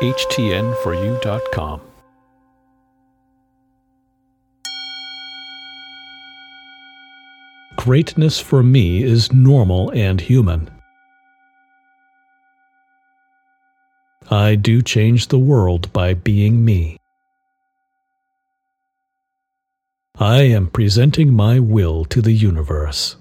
HTN4U.com. Greatness for me is normal and human. I do change the world by being me. I am presenting my will to the universe.